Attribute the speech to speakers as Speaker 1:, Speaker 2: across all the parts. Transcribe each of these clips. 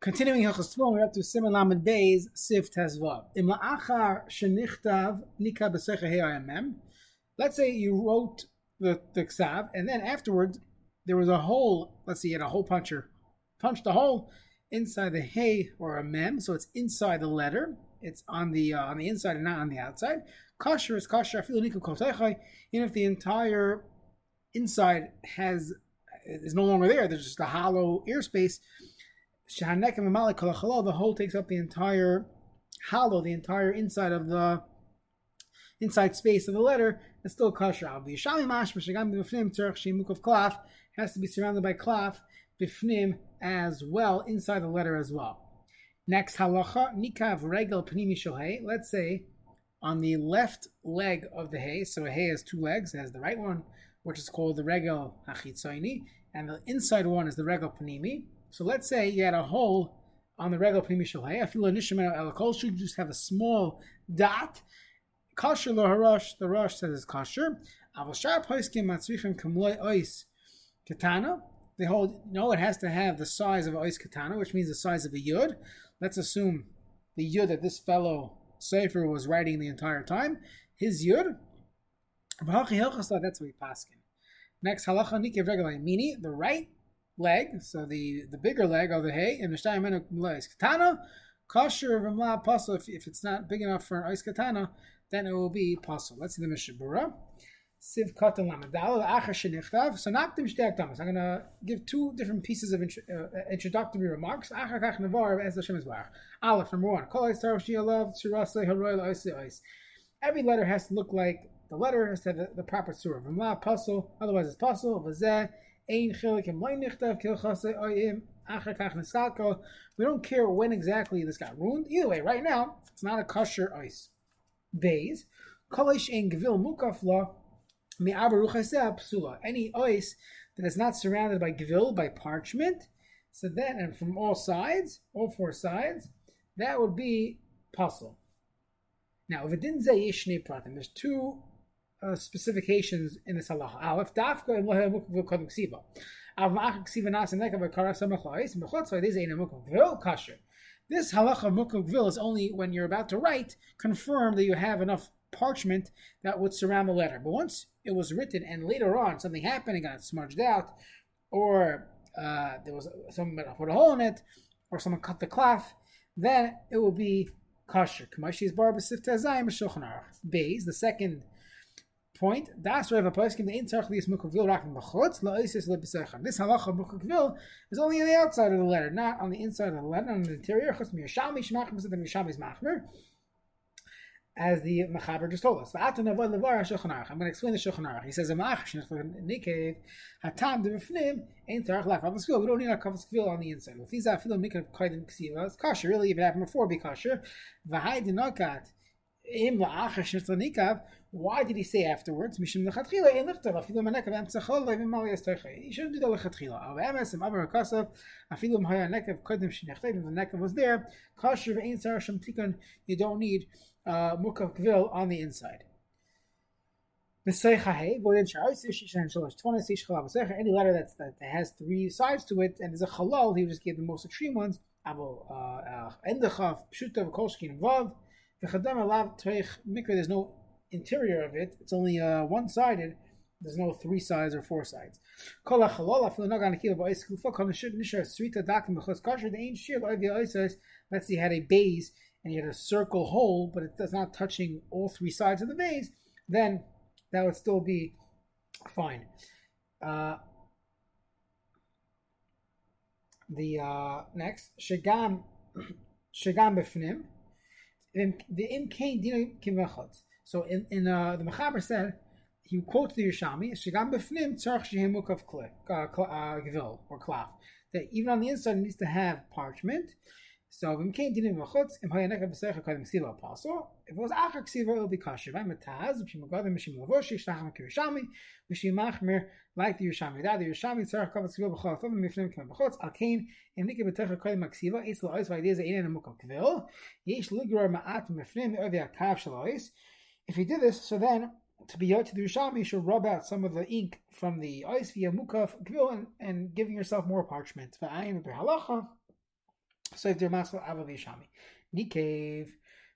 Speaker 1: Continuing Hilchas we're up to Siman Lamed Beis Sif Tezvav. Im la'achar shenichtav nika b'secha he'ayamem. Let's say you wrote the, the ksav, and then afterwards there was a hole. Let's see, you had a hole puncher punched a hole inside the hay or a mem, so it's inside the letter. It's on the uh, on the inside and not on the outside. Kosher is kosher. Even if the entire inside has is no longer there, there's just a hollow ear space the hole takes up the entire hollow, the entire inside of the inside space of the letter, it's still kosher. The mashma shagam b'fnim tzarech shemuk of klaf has to be surrounded by klaf b'fnim as well, inside the letter as well. Next halacha, nikav regel pnimi shohei. Let's say on the left leg of the hay, so a hay has two legs, it has the right one, which is called the regel hachitzoini, and the inside one is the regel pnimi. So let's say you had a hole on the regular Pnimi Shalhay. I feel a Nishimeno El should just have a small dot. Kosher lo harosh, the Rosh says it's kosher. Aval shar poiskim matzrichim kamloi ois katana. They hold, no, it has to have the size of ois katana, which means the size of a yud. Let's assume the yud that this fellow Sefer was writing the entire time, his yud. That's what we paskin. Next halacha nikev regular mini, the right leg, so the, the bigger leg of the hay, and the legs. Katana, kosher v'mla apostle. If, if it's not big enough for an ice katana, then it will be apostle. Let's see the Mishabura. Siv katan lamadal achar shenichtav. So naktim shtei I'm going to give two different pieces of intro, uh, introductory remarks. Achar kach nevar as Hashem is Aleph number one. Kol eis tarv shialav tzurasei haroy ois ois. Every letter has to look like the letter has to have the, the proper surah. V'mla apostle. Otherwise, it's apostle. V'zeh we don't care when exactly this got ruined. Either way, right now, it's not a kosher ice. Bays. Any ice that is not surrounded by gvil, by parchment, so then, and from all sides, all four sides, that would be pasul. Now, if it didn't say there's two uh, specifications in this halacha. Aleph dafka im lohe mukv kodem ksiva. Av ma'ach ksiva nas neka v'kara samach la'is mechotz v'ydiz ein mukv gvil kasher. This halacha mukv gvil is only when you're about to write, confirm that you have enough parchment that would surround the letter. But once it was written and later on something happened and got smudged out, or uh, there was someone put a hole in it, or someone cut the cloth, then it will be kosher. Kamashis bar b'sif tezayim Beis, the second point. Das Rav Aposkim the Intzach Lias Mukavil Rakim Bachotz La'osis Lebesechem. This halacha Mukavil is only on the outside of the letter, not on the inside of the letter, on the interior. Chutz Miyashami Shmachim Zed Miyashami Machmer. As the Mechaber just told us. I'm going to explain the Shulchan Aruch. He says, "Amach nikev hatam devifnim ain't tarach lach kavos We don't need a kavos kvil on the inside. If he's afilo mikra kaidin ksiva, it's kosher. Really, if it happened before, be kosher. V'hai dinokat why did he say afterwards? He shouldn't do that lechatchila. The nekev was there. You don't need uh, mukav on the inside. Any letter that's, that has three sides to it and there's a halal, he would just give the most extreme ones. Pshutav, Kolshkin, There's no interior of it. It's only uh, one sided. There's no three sides or four sides. Let's you had a base and you had a circle hole, but it does not touching all three sides of the base, then that would still be fine. Uh, the uh, next shagam shagam befnim the im kain dina kimachot. So in in uh, the Mechaber said he quotes the Yerushalmi shigam befnim tzarch shehemuk of uh, uh, gvil or klaf that even on the inside it needs to have parchment. So if it was achar ksiva, it will be kosher. By mataz, mishim magadim, mishim lavoshi, shtacham kirishami, mishim machmer, like the Yerushalmi. That the Yerushalmi tzarach kavat ksiva b'chol tovim mifnim kem b'chotz, Alkain, im nikah b'techa kodim aksiva, eitz lo'ois v'idei ze einen amuk kvil, yesh ligror ma'at mifnim ovi akav shalois. If he did this, so then to be out to the Yerushalmi, you should rub out some of the ink from the ois via mukaf kvil and, and giving yourself more parchment. So if they're masal.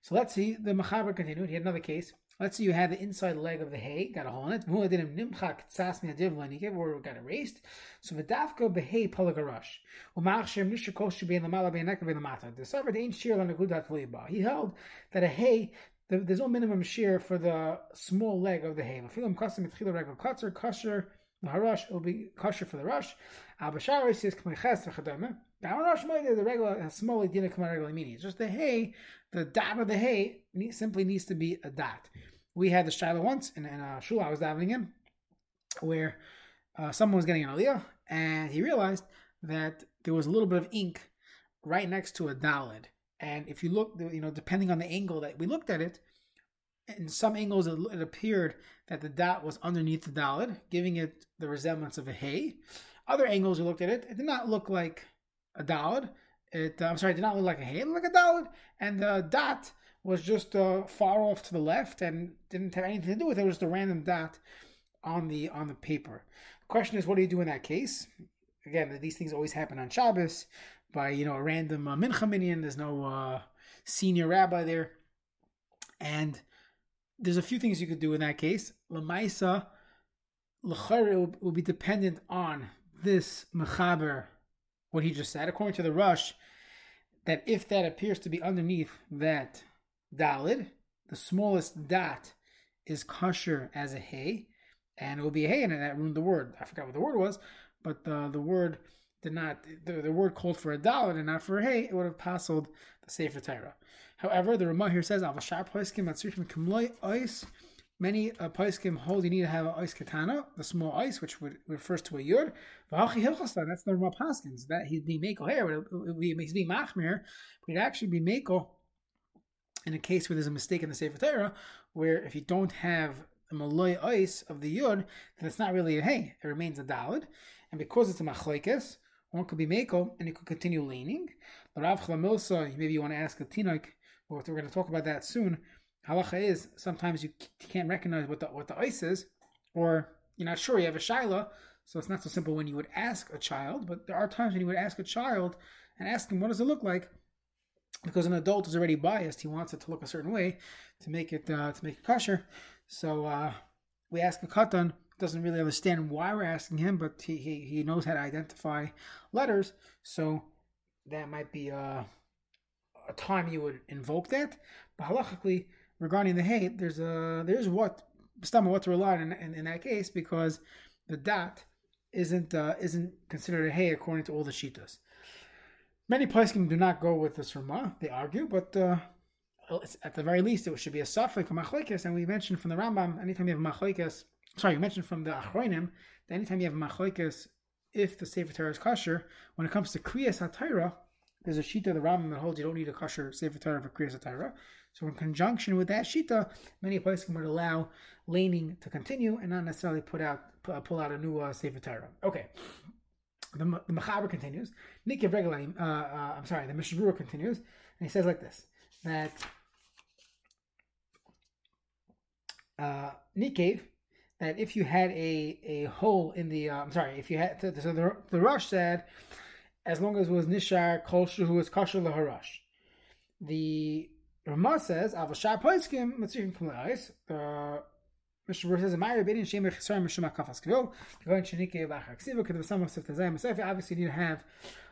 Speaker 1: So let's see the Mechaber continued. He had another case. Let's see. you had the inside leg of the hay, got a hole in it. Got erased. So v'dafka behay palagarash. Umachshem nishakol should be in the mala be'eneka be'lamata. The the gudat He held that a hay there's no minimum shear for the small leg of the hay. Film custom regular kutzer kosher harash will be kosher for the Rosh. Abashari says k'meches v'chadama. The harash might the regular small dina k'mar regular meaning. It's just the hay, the dot of the hay simply needs to be a dot. We had the shiloh once in, in a shul I was davening in, where uh, someone was getting an aliyah, and he realized that there was a little bit of ink right next to a dalid. And if you look, you know, depending on the angle that we looked at it, in some angles it, it appeared that the dot was underneath the dalid, giving it the resemblance of a hay. Other angles we looked at it, it did not look like a dalid. It, uh, I'm sorry, it did not look like a hay, it looked like a dalid, and the dot was just uh, far off to the left and didn't have anything to do with it. It was just a random dot on the on the paper. The question is, what do you do in that case? Again, these things always happen on Shabbos by you know a random uh, mincha minyan. There's no uh, senior rabbi there, and there's a few things you could do in that case. Lamaisa, l'chare will be dependent on this mechaber, what he just said. According to the Rosh, that if that appears to be underneath that dalid, the smallest dot is kosher as a hay, and it will be a hay, and that ruined the word. I forgot what the word was, but the the word did not the, the word called for a dalid and not for a hay. It would have passed the Sefer Torah. However, the Ramah here says. Many uh, poiskim hold you need to have an ice katana, the small ice, which would, refers to a yud. That's the Ramah Paskins. That he'd be mako here, it would be, he'd be machmir, but he'd actually be mako in a case where there's a mistake in the Sefer Torah, where if you don't have a malay ice of the yud, then it's not really a hey, it remains a dalid. And because it's a machlekes, one could be mako and it could continue leaning. The Rav Chlamilsa, maybe you want to ask a tinok, but we're going to talk about that soon. Halacha is sometimes you can't recognize what the what the ice is, or you're not sure. You have a shaila, so it's not so simple when you would ask a child. But there are times when you would ask a child and ask him, "What does it look like?" because an adult is already biased. He wants it to look a certain way to make it uh, to make it kosher. So uh, we ask a katan doesn't really understand why we're asking him, but he, he, he knows how to identify letters. So that might be a, a time you would invoke that. But halachically, regarding the hate, there's a there's what stomach what to rely on in, in, in, that case because the dot isn't uh, isn't considered a hay according to all the shitas. Many poskim do not go with this Ramah. They argue, but uh, at the very least, it should be a suffix for machlekes. And we mentioned from the Rambam, anytime you have machlekes, sorry, you mentioned from the Achroinim, that anytime you have machlekes, if the Sefer Torah is kosher, when it comes to kriyas hatayra, there's a shita the Rambam that holds you don't need a kosher Sefer Torah for kriyas hatayra. So in conjunction with that shita, many poskim would allow laning to continue and not necessarily put out pull out a new uh, Sefer Torah. Okay. The, the Mechaber continues. Regulaim, uh, uh, I'm sorry, the Mishnah continues, and he says like this that uh, that if you had a, a hole in the, uh, I'm sorry, if you had, so the, the Rosh said, as long as it was Nishar, Kolshu, who was Kosher Laharash. The Ramah says, Avashar Poiskim, Kumlais, the Mr. says, "My opinion, Shem Chesar Mishum Kafas Kvil." Going Shenike Vachak Siva could have some. Obviously, you need to have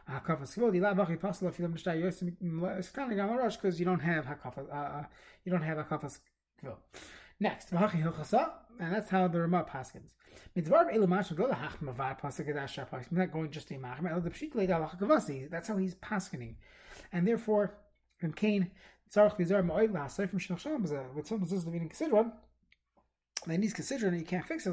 Speaker 1: Hakafas Kvil. The Vachi Pasla if you don't understand Yosem Skani you don't have Hakafas. Uh, you don't have Hakafas Kvil. Next, and that's how the Ramah paskins. Gadash Pasuk. Not going just to Machim. El. That's how he's paskining, and therefore, in Cain, Tzarich Lizar Ma'oid La'asay from Shnach Sham. With some of meaning considered then he's considering you can't fix it.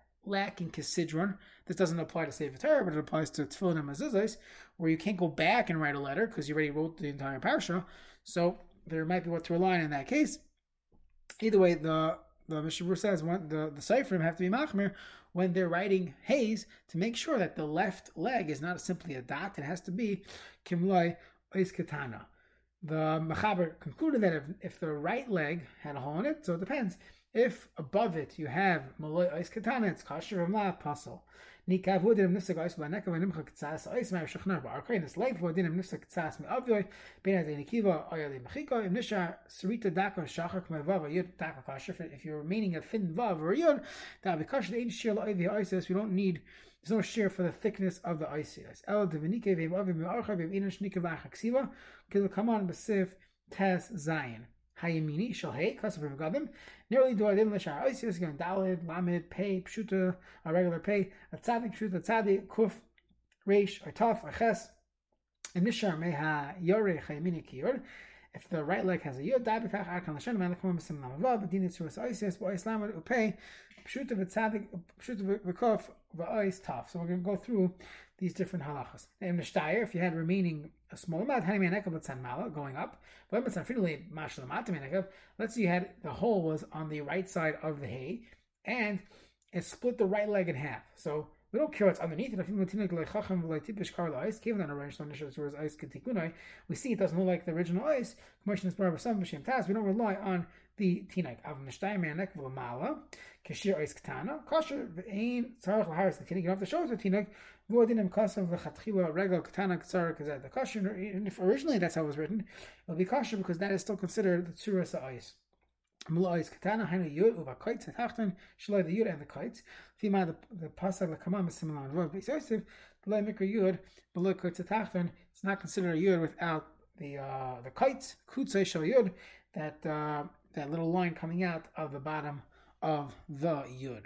Speaker 1: lacking kisidron. This doesn't apply to Sefer Torah, but it applies to Tefillin and Mezuzahs, where you can't go back and write a letter because you already wrote the entire parsha. So there might be what to rely on in that case. Either way, the the Mishabur says one, the the Seifrim have to be machmir when they're writing haze to make sure that the left leg is not simply a dot; it has to be kimloi ois katana. The Mechaber concluded that if, if the right leg had a hole in it, so it depends. If above it you have Malay Ice Katana, it's kosher of not pasul. Nikav Wudim Nifsik Ice Baneka Venimcha Ktsas Ice Mar Shachnar Barkain is life Wudim Nifsik Ktsas Mi Avyoy Ben Ade Nikiva Ayali Mechiko Im Nisha Sarita Daka Shachar Kmevav Yud Daka Kosher if you're meaning a thin vav or yud that be kosher Ein Shir La'ivi Isis we don't need there's no share for the thickness of the isis. El Devinike Vim Avim Archa Vim Inish Nikavach Ksiva Kil Kaman Besif Tes Zion. Hayamini shall hey kasav gadim. Nearly do adim l'shar oisius again dalid lamed pay pshuta a regular pay a tzadik pshuta tzadik kuf reish or tough or ches and nishar meha yore hayamini kiyur. If the right leg has a yod, dabikach akan l'shen man l'kum b'sim namavav b'din yitzur oisius b'ois lamed upay pshuta v'tzadik pshuta v'kuf v'ois tough. So we're going to go through these different halachas. In the shtayr, if you had remaining a small amount, going up, let's say you had the hole was on the right side of the hay, and it split the right leg in half. So we don't care what's underneath it. We see it doesn't look like the original ice. We don't rely on the tinak. Av mishtayim me'anek v'lamala kashir ice katana kosher v'ein tzarich laharis the tinak. You don't have to show the tinak. V'odinim kasav v'chatchila regal katana tzarich kazet the kosher. If originally that's how it was written, it'll be kosher because that is still considered the tzuras ice. Mula is katana hainu yud uva kites atachten shalai the yud and the kites. Fima the the pasag lekama similar to Rav Yosef. Below mikra yud below kites atachten. It's not considered a yud without the uh, the kites kutzei shal yud that uh, that little line coming out of the bottom of the yud.